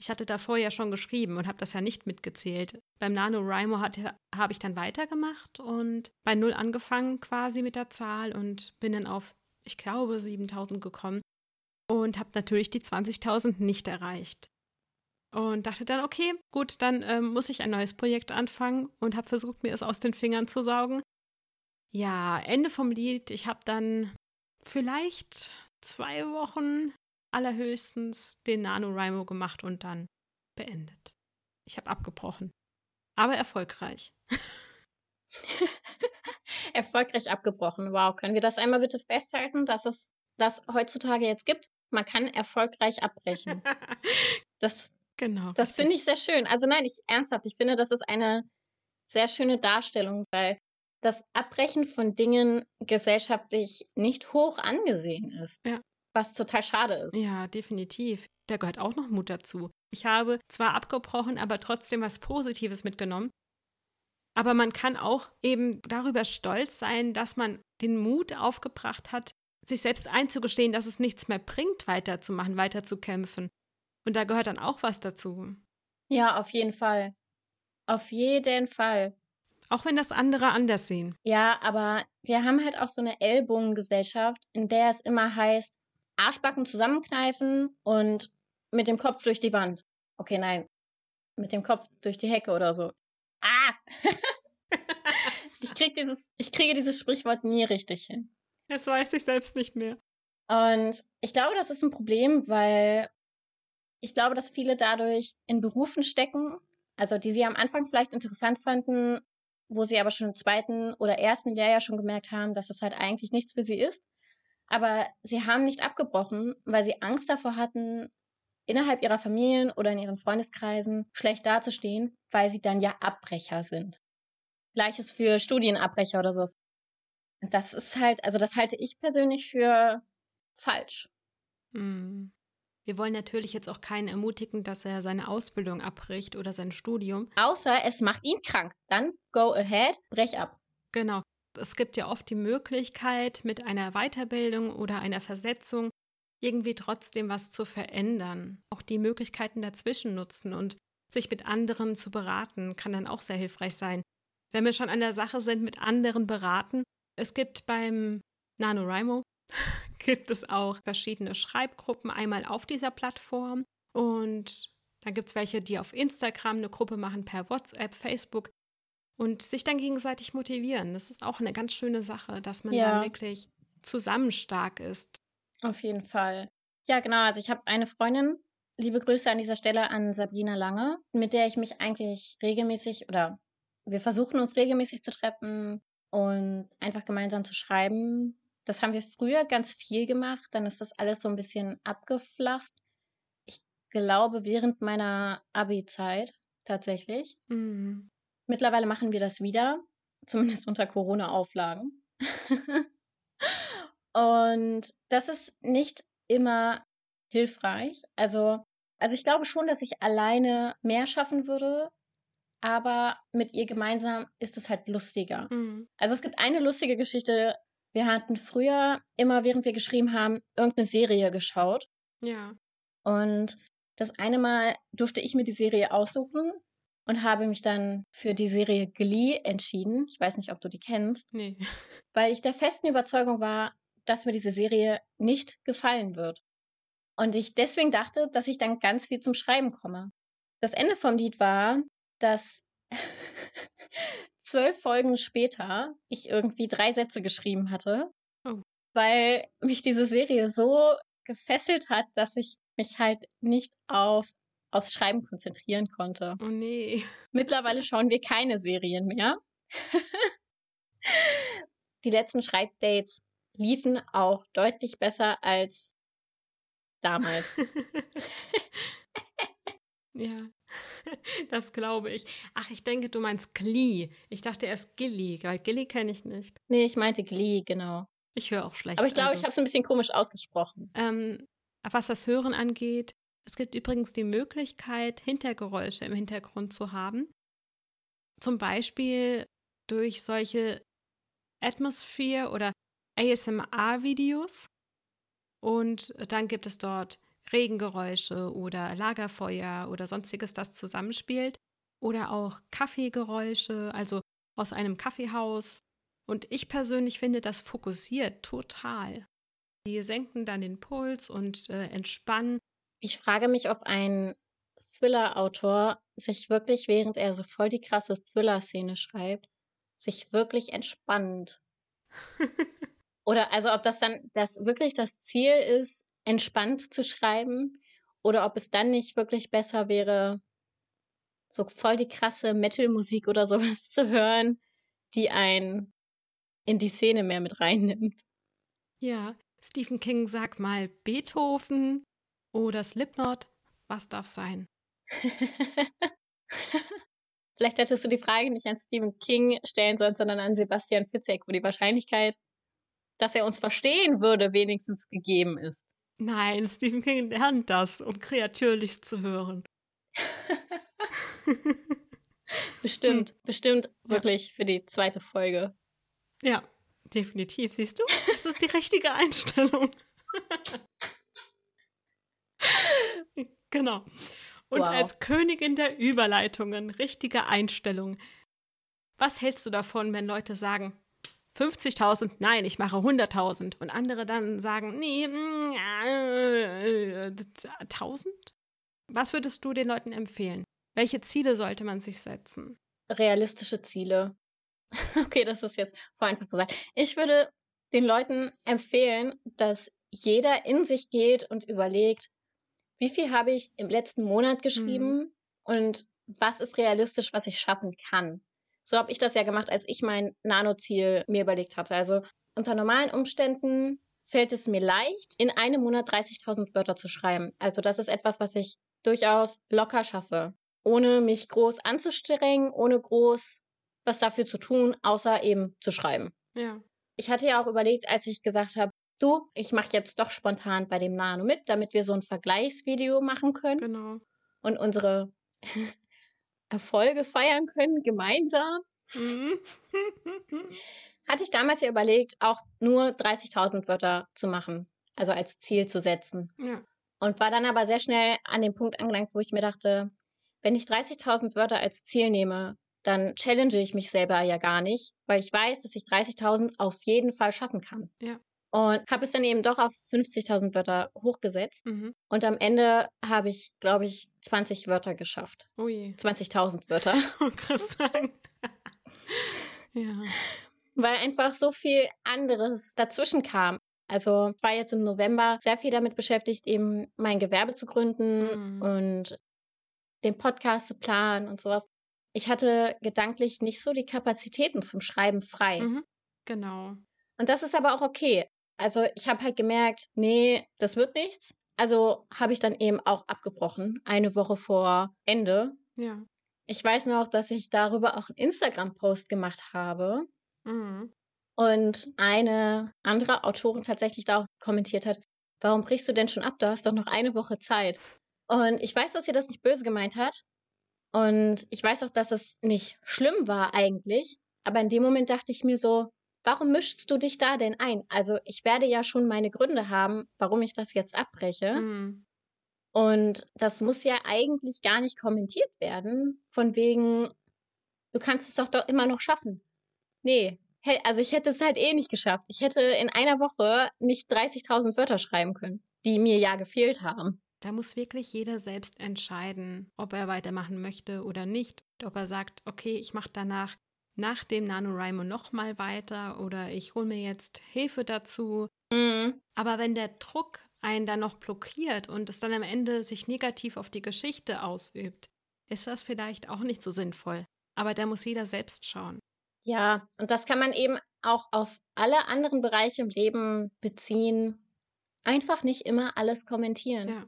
Ich hatte davor ja schon geschrieben und habe das ja nicht mitgezählt. Beim NaNoWriMo habe ich dann weitergemacht und bei Null angefangen quasi mit der Zahl und bin dann auf ich glaube, 7000 gekommen und habe natürlich die 20.000 nicht erreicht. Und dachte dann, okay, gut, dann ähm, muss ich ein neues Projekt anfangen und habe versucht, mir es aus den Fingern zu saugen. Ja, Ende vom Lied. Ich habe dann vielleicht zwei Wochen allerhöchstens den NaNoWriMo gemacht und dann beendet. Ich habe abgebrochen. Aber erfolgreich. erfolgreich abgebrochen. Wow, können wir das einmal bitte festhalten, dass es das heutzutage jetzt gibt? Man kann erfolgreich abbrechen. Das, genau. Das finde ich sehr schön. Also nein, ich ernsthaft, ich finde, das ist eine sehr schöne Darstellung, weil das Abbrechen von Dingen gesellschaftlich nicht hoch angesehen ist. Ja. Was total schade ist. Ja, definitiv. Da gehört auch noch Mut dazu. Ich habe zwar abgebrochen, aber trotzdem was Positives mitgenommen. Aber man kann auch eben darüber stolz sein, dass man den Mut aufgebracht hat, sich selbst einzugestehen, dass es nichts mehr bringt, weiterzumachen, weiterzukämpfen. Und da gehört dann auch was dazu. Ja, auf jeden Fall. Auf jeden Fall. Auch wenn das andere anders sehen. Ja, aber wir haben halt auch so eine Ellbogengesellschaft, in der es immer heißt, Arschbacken zusammenkneifen und mit dem Kopf durch die Wand. Okay, nein. Mit dem Kopf durch die Hecke oder so. Ah! ich, krieg dieses, ich kriege dieses Sprichwort nie richtig hin. Jetzt weiß ich selbst nicht mehr. Und ich glaube, das ist ein Problem, weil ich glaube, dass viele dadurch in Berufen stecken, also die sie am Anfang vielleicht interessant fanden, wo sie aber schon im zweiten oder ersten Lehrjahr schon gemerkt haben, dass es halt eigentlich nichts für sie ist. Aber sie haben nicht abgebrochen, weil sie Angst davor hatten, innerhalb ihrer Familien oder in ihren Freundeskreisen schlecht dazustehen, weil sie dann ja Abbrecher sind. Gleiches für Studienabbrecher oder sowas. Das ist halt, also das halte ich persönlich für falsch. Hm. Wir wollen natürlich jetzt auch keinen ermutigen, dass er seine Ausbildung abbricht oder sein Studium. Außer es macht ihn krank. Dann go ahead, brech ab. Genau. Es gibt ja oft die Möglichkeit, mit einer Weiterbildung oder einer Versetzung irgendwie trotzdem was zu verändern. Auch die Möglichkeiten dazwischen nutzen und sich mit anderen zu beraten, kann dann auch sehr hilfreich sein. Wenn wir schon an der Sache sind, mit anderen beraten. Es gibt beim NaNoWriMo gibt es auch verschiedene Schreibgruppen, einmal auf dieser Plattform und da gibt es welche, die auf Instagram eine Gruppe machen, per WhatsApp, Facebook und sich dann gegenseitig motivieren. Das ist auch eine ganz schöne Sache, dass man ja. dann wirklich zusammen stark ist. Auf jeden Fall. Ja, genau. Also ich habe eine Freundin, liebe Grüße an dieser Stelle an Sabrina Lange, mit der ich mich eigentlich regelmäßig oder wir versuchen uns regelmäßig zu treffen und einfach gemeinsam zu schreiben. Das haben wir früher ganz viel gemacht, dann ist das alles so ein bisschen abgeflacht. Ich glaube, während meiner Abi-Zeit tatsächlich. Mhm. Mittlerweile machen wir das wieder, zumindest unter Corona-Auflagen. und das ist nicht immer hilfreich. Also, also ich glaube schon, dass ich alleine mehr schaffen würde, aber mit ihr gemeinsam ist es halt lustiger. Mhm. Also es gibt eine lustige Geschichte. Wir hatten früher immer, während wir geschrieben haben, irgendeine Serie geschaut. Ja. Und das eine Mal durfte ich mir die Serie aussuchen und habe mich dann für die Serie Glee entschieden. Ich weiß nicht, ob du die kennst. Nee. Weil ich der festen Überzeugung war, dass mir diese Serie nicht gefallen wird. Und ich deswegen dachte, dass ich dann ganz viel zum Schreiben komme. Das Ende vom Lied war, dass zwölf Folgen später ich irgendwie drei Sätze geschrieben hatte, oh. weil mich diese Serie so gefesselt hat, dass ich mich halt nicht auf aufs Schreiben konzentrieren konnte. Oh nee. Mittlerweile schauen wir keine Serien mehr. Die letzten Schreibdates liefen auch deutlich besser als damals. ja. Das glaube ich. Ach, ich denke, du meinst Glee. Ich dachte erst Gilly, weil Gilly kenne ich nicht. Nee, ich meinte Glee, genau. Ich höre auch schlecht. Aber ich glaube, also. ich habe es ein bisschen komisch ausgesprochen. Ähm, was das Hören angeht, es gibt übrigens die Möglichkeit, Hintergeräusche im Hintergrund zu haben. Zum Beispiel durch solche Atmosphere- oder ASMR-Videos. Und dann gibt es dort Regengeräusche oder Lagerfeuer oder sonstiges, das zusammenspielt. Oder auch Kaffeegeräusche, also aus einem Kaffeehaus. Und ich persönlich finde, das fokussiert total. Die senken dann den Puls und äh, entspannen. Ich frage mich, ob ein Thriller-Autor sich wirklich, während er so voll die krasse Thriller-Szene schreibt, sich wirklich entspannt. Oder also ob das dann das wirklich das Ziel ist, entspannt zu schreiben oder ob es dann nicht wirklich besser wäre, so voll die krasse Metal-Musik oder sowas zu hören, die einen in die Szene mehr mit reinnimmt. Ja, Stephen King sagt mal Beethoven oder Slipknot, was darf sein? Vielleicht hättest du die Frage nicht an Stephen King stellen sollen, sondern an Sebastian Fitzek, wo die Wahrscheinlichkeit, dass er uns verstehen würde, wenigstens gegeben ist. Nein, Stephen King lernt das, um kreatürlich zu hören. bestimmt, hm. bestimmt wirklich ja. für die zweite Folge. Ja, definitiv. Siehst du? Das ist die richtige Einstellung. genau. Und wow. als Königin der Überleitungen, richtige Einstellung. Was hältst du davon, wenn Leute sagen, 50.000, nein, ich mache 100.000. Und andere dann sagen, nee, 1.000? Was würdest du den Leuten empfehlen? Welche Ziele sollte man sich setzen? Realistische Ziele. okay, das ist jetzt vor einfach gesagt. Ich würde den Leuten empfehlen, dass jeder in sich geht und überlegt, wie viel habe ich im letzten Monat geschrieben mhm. und was ist realistisch, was ich schaffen kann. So habe ich das ja gemacht, als ich mein Nano-Ziel mir überlegt hatte. Also unter normalen Umständen fällt es mir leicht, in einem Monat 30.000 Wörter zu schreiben. Also das ist etwas, was ich durchaus locker schaffe, ohne mich groß anzustrengen, ohne groß was dafür zu tun, außer eben zu schreiben. Ja. Ich hatte ja auch überlegt, als ich gesagt habe, du, ich mache jetzt doch spontan bei dem Nano mit, damit wir so ein Vergleichsvideo machen können. Genau. Und unsere Erfolge feiern können, gemeinsam. Mhm. Hatte ich damals ja überlegt, auch nur 30.000 Wörter zu machen, also als Ziel zu setzen. Ja. Und war dann aber sehr schnell an dem Punkt angelangt, wo ich mir dachte, wenn ich 30.000 Wörter als Ziel nehme, dann challenge ich mich selber ja gar nicht, weil ich weiß, dass ich 30.000 auf jeden Fall schaffen kann. Ja. Und habe es dann eben doch auf 50.000 Wörter hochgesetzt. Mhm. Und am Ende habe ich, glaube ich, 20 Wörter geschafft. Oh je. 20.000 Wörter. Oh, gerade sagen. ja. Weil einfach so viel anderes dazwischen kam. Also ich war jetzt im November sehr viel damit beschäftigt, eben mein Gewerbe zu gründen mhm. und den Podcast zu planen und sowas. Ich hatte gedanklich nicht so die Kapazitäten zum Schreiben frei. Mhm. Genau. Und das ist aber auch okay. Also ich habe halt gemerkt, nee, das wird nichts. Also habe ich dann eben auch abgebrochen, eine Woche vor Ende. Ja. Ich weiß noch, dass ich darüber auch einen Instagram-Post gemacht habe. Mhm. Und eine andere Autorin tatsächlich da auch kommentiert hat, warum brichst du denn schon ab? Du hast doch noch eine Woche Zeit. Und ich weiß, dass sie das nicht böse gemeint hat. Und ich weiß auch, dass es nicht schlimm war eigentlich. Aber in dem Moment dachte ich mir so, warum mischst du dich da denn ein? Also ich werde ja schon meine Gründe haben, warum ich das jetzt abbreche. Mhm. Und das muss ja eigentlich gar nicht kommentiert werden, von wegen, du kannst es doch, doch immer noch schaffen. Nee, also ich hätte es halt eh nicht geschafft. Ich hätte in einer Woche nicht 30.000 Wörter schreiben können, die mir ja gefehlt haben. Da muss wirklich jeder selbst entscheiden, ob er weitermachen möchte oder nicht. Ob er sagt, okay, ich mache danach nach dem NaNoWriMo nochmal weiter oder ich hole mir jetzt Hilfe dazu. Mhm. Aber wenn der Druck einen dann noch blockiert und es dann am Ende sich negativ auf die Geschichte ausübt, ist das vielleicht auch nicht so sinnvoll. Aber da muss jeder selbst schauen. Ja, und das kann man eben auch auf alle anderen Bereiche im Leben beziehen. Einfach nicht immer alles kommentieren. Ja.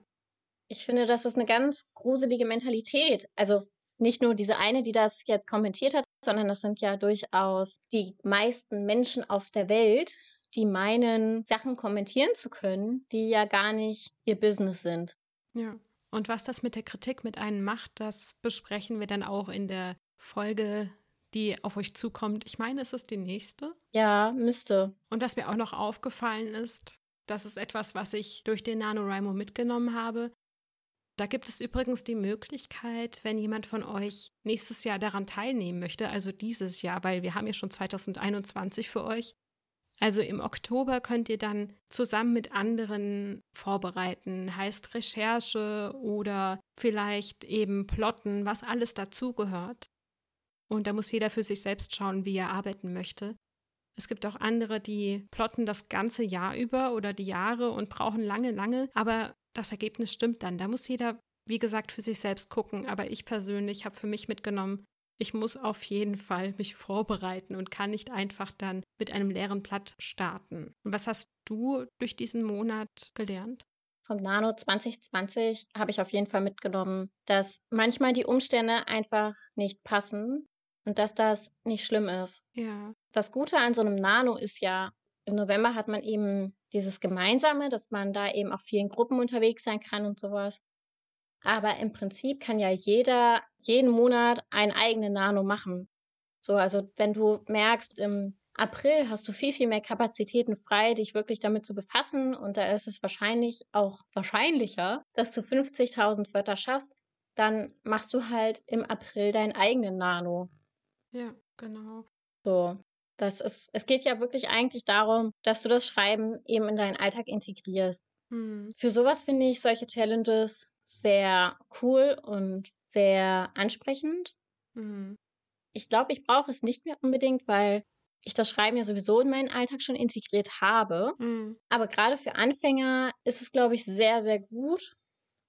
Ich finde, das ist eine ganz gruselige Mentalität. Also nicht nur diese eine, die das jetzt kommentiert hat, sondern das sind ja durchaus die meisten Menschen auf der Welt, die meinen, Sachen kommentieren zu können, die ja gar nicht ihr Business sind. Ja. Und was das mit der Kritik mit einem macht, das besprechen wir dann auch in der Folge, die auf euch zukommt. Ich meine, es ist die nächste. Ja, müsste. Und was mir auch noch aufgefallen ist, das ist etwas, was ich durch den NaNoWriMo mitgenommen habe. Da gibt es übrigens die Möglichkeit, wenn jemand von euch nächstes Jahr daran teilnehmen möchte, also dieses Jahr, weil wir haben ja schon 2021 für euch. Also im Oktober könnt ihr dann zusammen mit anderen vorbereiten, heißt Recherche oder vielleicht eben plotten, was alles dazugehört. Und da muss jeder für sich selbst schauen, wie er arbeiten möchte. Es gibt auch andere, die plotten das ganze Jahr über oder die Jahre und brauchen lange, lange, aber das Ergebnis stimmt dann. Da muss jeder, wie gesagt, für sich selbst gucken. Aber ich persönlich habe für mich mitgenommen, ich muss auf jeden Fall mich vorbereiten und kann nicht einfach dann mit einem leeren Blatt starten. Und was hast du durch diesen Monat gelernt? Vom Nano 2020 habe ich auf jeden Fall mitgenommen, dass manchmal die Umstände einfach nicht passen und dass das nicht schlimm ist. Ja. Das Gute an so einem Nano ist ja, im November hat man eben dieses Gemeinsame, dass man da eben auch vielen Gruppen unterwegs sein kann und sowas. Aber im Prinzip kann ja jeder jeden Monat einen eigenen Nano machen. So, also wenn du merkst, im April hast du viel, viel mehr Kapazitäten frei, dich wirklich damit zu befassen und da ist es wahrscheinlich auch wahrscheinlicher, dass du 50.000 Wörter schaffst, dann machst du halt im April deinen eigenen Nano. Ja, genau. So, das ist, es geht ja wirklich eigentlich darum, dass du das Schreiben eben in deinen Alltag integrierst. Hm. Für sowas finde ich solche Challenges sehr cool und sehr ansprechend. Hm. Ich glaube, ich brauche es nicht mehr unbedingt, weil ich das Schreiben ja sowieso in meinen Alltag schon integriert habe. Mhm. Aber gerade für Anfänger ist es, glaube ich, sehr, sehr gut.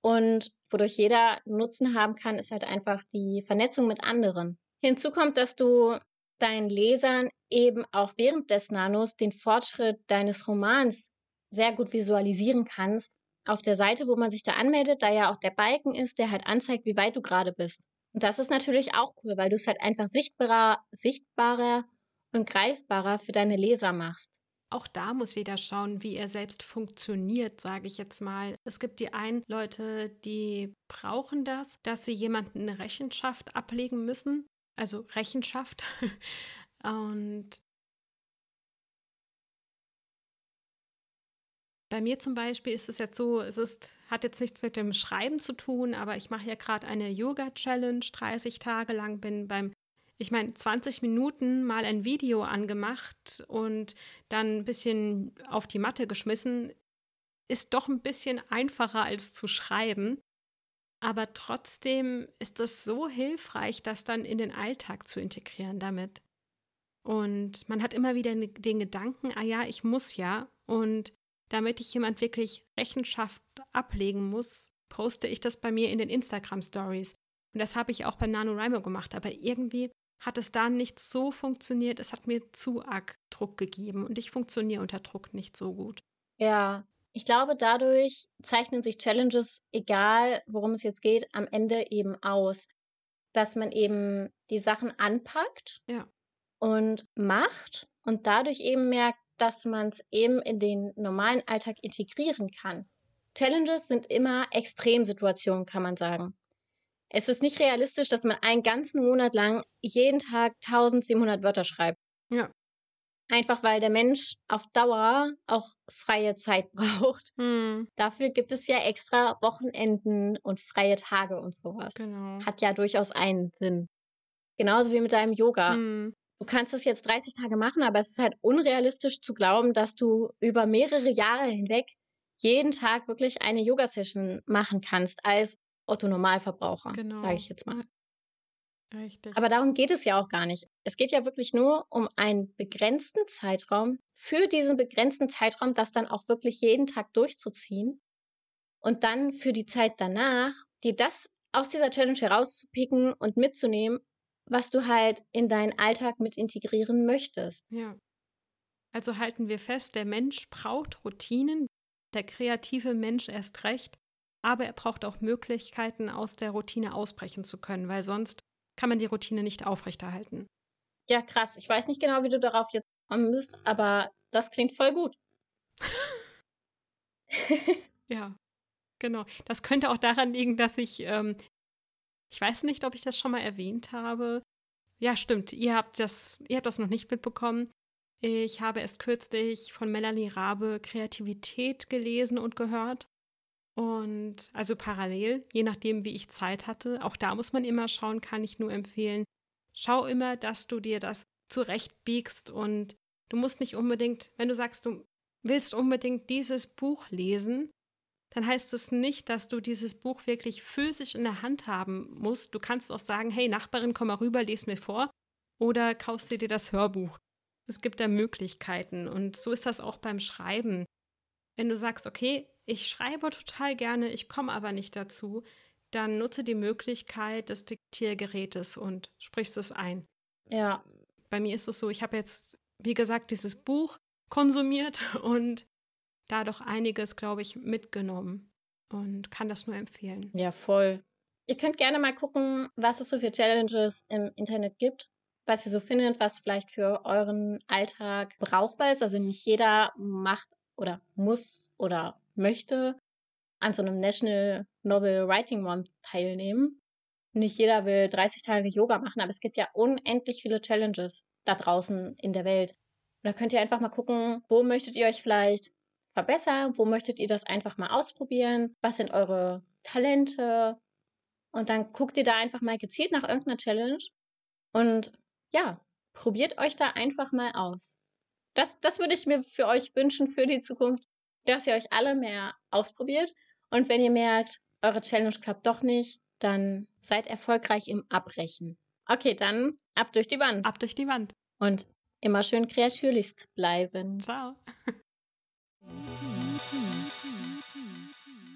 Und wodurch jeder Nutzen haben kann, ist halt einfach die Vernetzung mit anderen. Hinzu kommt, dass du deinen Lesern eben auch während des Nanos den Fortschritt deines Romans sehr gut visualisieren kannst. Auf der Seite, wo man sich da anmeldet, da ja auch der Balken ist, der halt anzeigt, wie weit du gerade bist. Und das ist natürlich auch cool, weil du es halt einfach sichtbarer, sichtbarer und greifbarer für deine Leser machst. Auch da muss jeder schauen, wie er selbst funktioniert, sage ich jetzt mal. Es gibt die einen Leute, die brauchen das, dass sie jemanden eine Rechenschaft ablegen müssen, also Rechenschaft. Und bei mir zum Beispiel ist es jetzt so, es ist, hat jetzt nichts mit dem Schreiben zu tun, aber ich mache ja gerade eine Yoga-Challenge, 30 Tage lang, bin beim ich meine, 20 Minuten mal ein Video angemacht und dann ein bisschen auf die Matte geschmissen, ist doch ein bisschen einfacher als zu schreiben. Aber trotzdem ist es so hilfreich, das dann in den Alltag zu integrieren damit. Und man hat immer wieder den Gedanken, ah ja, ich muss ja. Und damit ich jemand wirklich Rechenschaft ablegen muss, poste ich das bei mir in den Instagram Stories. Und das habe ich auch beim NaNoWriMo gemacht. Aber irgendwie hat es da nicht so funktioniert. Es hat mir zu arg Druck gegeben und ich funktioniere unter Druck nicht so gut. Ja, ich glaube, dadurch zeichnen sich Challenges, egal worum es jetzt geht, am Ende eben aus, dass man eben die Sachen anpackt ja. Und macht und dadurch eben merkt, dass man es eben in den normalen Alltag integrieren kann. Challenges sind immer Extremsituationen, kann man sagen. Es ist nicht realistisch, dass man einen ganzen Monat lang jeden Tag 1700 Wörter schreibt. Ja. Einfach weil der Mensch auf Dauer auch freie Zeit braucht. Hm. Dafür gibt es ja extra Wochenenden und freie Tage und sowas. Genau. Hat ja durchaus einen Sinn. Genauso wie mit deinem Yoga. Hm. Du kannst es jetzt 30 Tage machen, aber es ist halt unrealistisch zu glauben, dass du über mehrere Jahre hinweg jeden Tag wirklich eine Yoga-Session machen kannst als Otto Normalverbraucher, genau. sage ich jetzt mal. Richtig. Aber darum geht es ja auch gar nicht. Es geht ja wirklich nur um einen begrenzten Zeitraum, für diesen begrenzten Zeitraum das dann auch wirklich jeden Tag durchzuziehen und dann für die Zeit danach, dir das aus dieser Challenge herauszupicken und mitzunehmen, was du halt in deinen Alltag mit integrieren möchtest. Ja. Also halten wir fest, der Mensch braucht Routinen, der kreative Mensch erst recht aber er braucht auch Möglichkeiten, aus der Routine ausbrechen zu können, weil sonst kann man die Routine nicht aufrechterhalten. Ja, krass. Ich weiß nicht genau, wie du darauf jetzt kommen bist, aber das klingt voll gut. ja, genau. Das könnte auch daran liegen, dass ich, ähm, ich weiß nicht, ob ich das schon mal erwähnt habe. Ja, stimmt. Ihr habt das, ihr habt das noch nicht mitbekommen. Ich habe erst kürzlich von Melanie Rabe Kreativität gelesen und gehört. Und also parallel, je nachdem, wie ich Zeit hatte, auch da muss man immer schauen, kann ich nur empfehlen. Schau immer, dass du dir das zurechtbiegst und du musst nicht unbedingt, wenn du sagst, du willst unbedingt dieses Buch lesen, dann heißt es nicht, dass du dieses Buch wirklich physisch in der Hand haben musst. Du kannst auch sagen, hey Nachbarin, komm mal rüber, les mir vor oder kaufst du dir das Hörbuch. Es gibt da Möglichkeiten und so ist das auch beim Schreiben. Wenn du sagst, okay, ich schreibe total gerne, ich komme aber nicht dazu, dann nutze die Möglichkeit des Diktiergerätes und sprichst es ein. Ja. Bei mir ist es so, ich habe jetzt, wie gesagt, dieses Buch konsumiert und da doch einiges, glaube ich, mitgenommen und kann das nur empfehlen. Ja, voll. Ihr könnt gerne mal gucken, was es so für Challenges im Internet gibt, was ihr so findet, was vielleicht für euren Alltag brauchbar ist. Also nicht jeder macht oder muss oder möchte an so einem National Novel Writing Month teilnehmen. Nicht jeder will 30 Tage Yoga machen, aber es gibt ja unendlich viele Challenges da draußen in der Welt. da könnt ihr einfach mal gucken, wo möchtet ihr euch vielleicht verbessern, wo möchtet ihr das einfach mal ausprobieren, was sind eure Talente und dann guckt ihr da einfach mal gezielt nach irgendeiner Challenge und ja, probiert euch da einfach mal aus. Das, das würde ich mir für euch wünschen für die Zukunft, dass ihr euch alle mehr ausprobiert. Und wenn ihr merkt, eure Challenge klappt doch nicht, dann seid erfolgreich im Abbrechen. Okay, dann ab durch die Wand. Ab durch die Wand. Und immer schön kreatürlichst bleiben. Ciao. Mm-hmm. mm-hmm. mm-hmm. mm-hmm.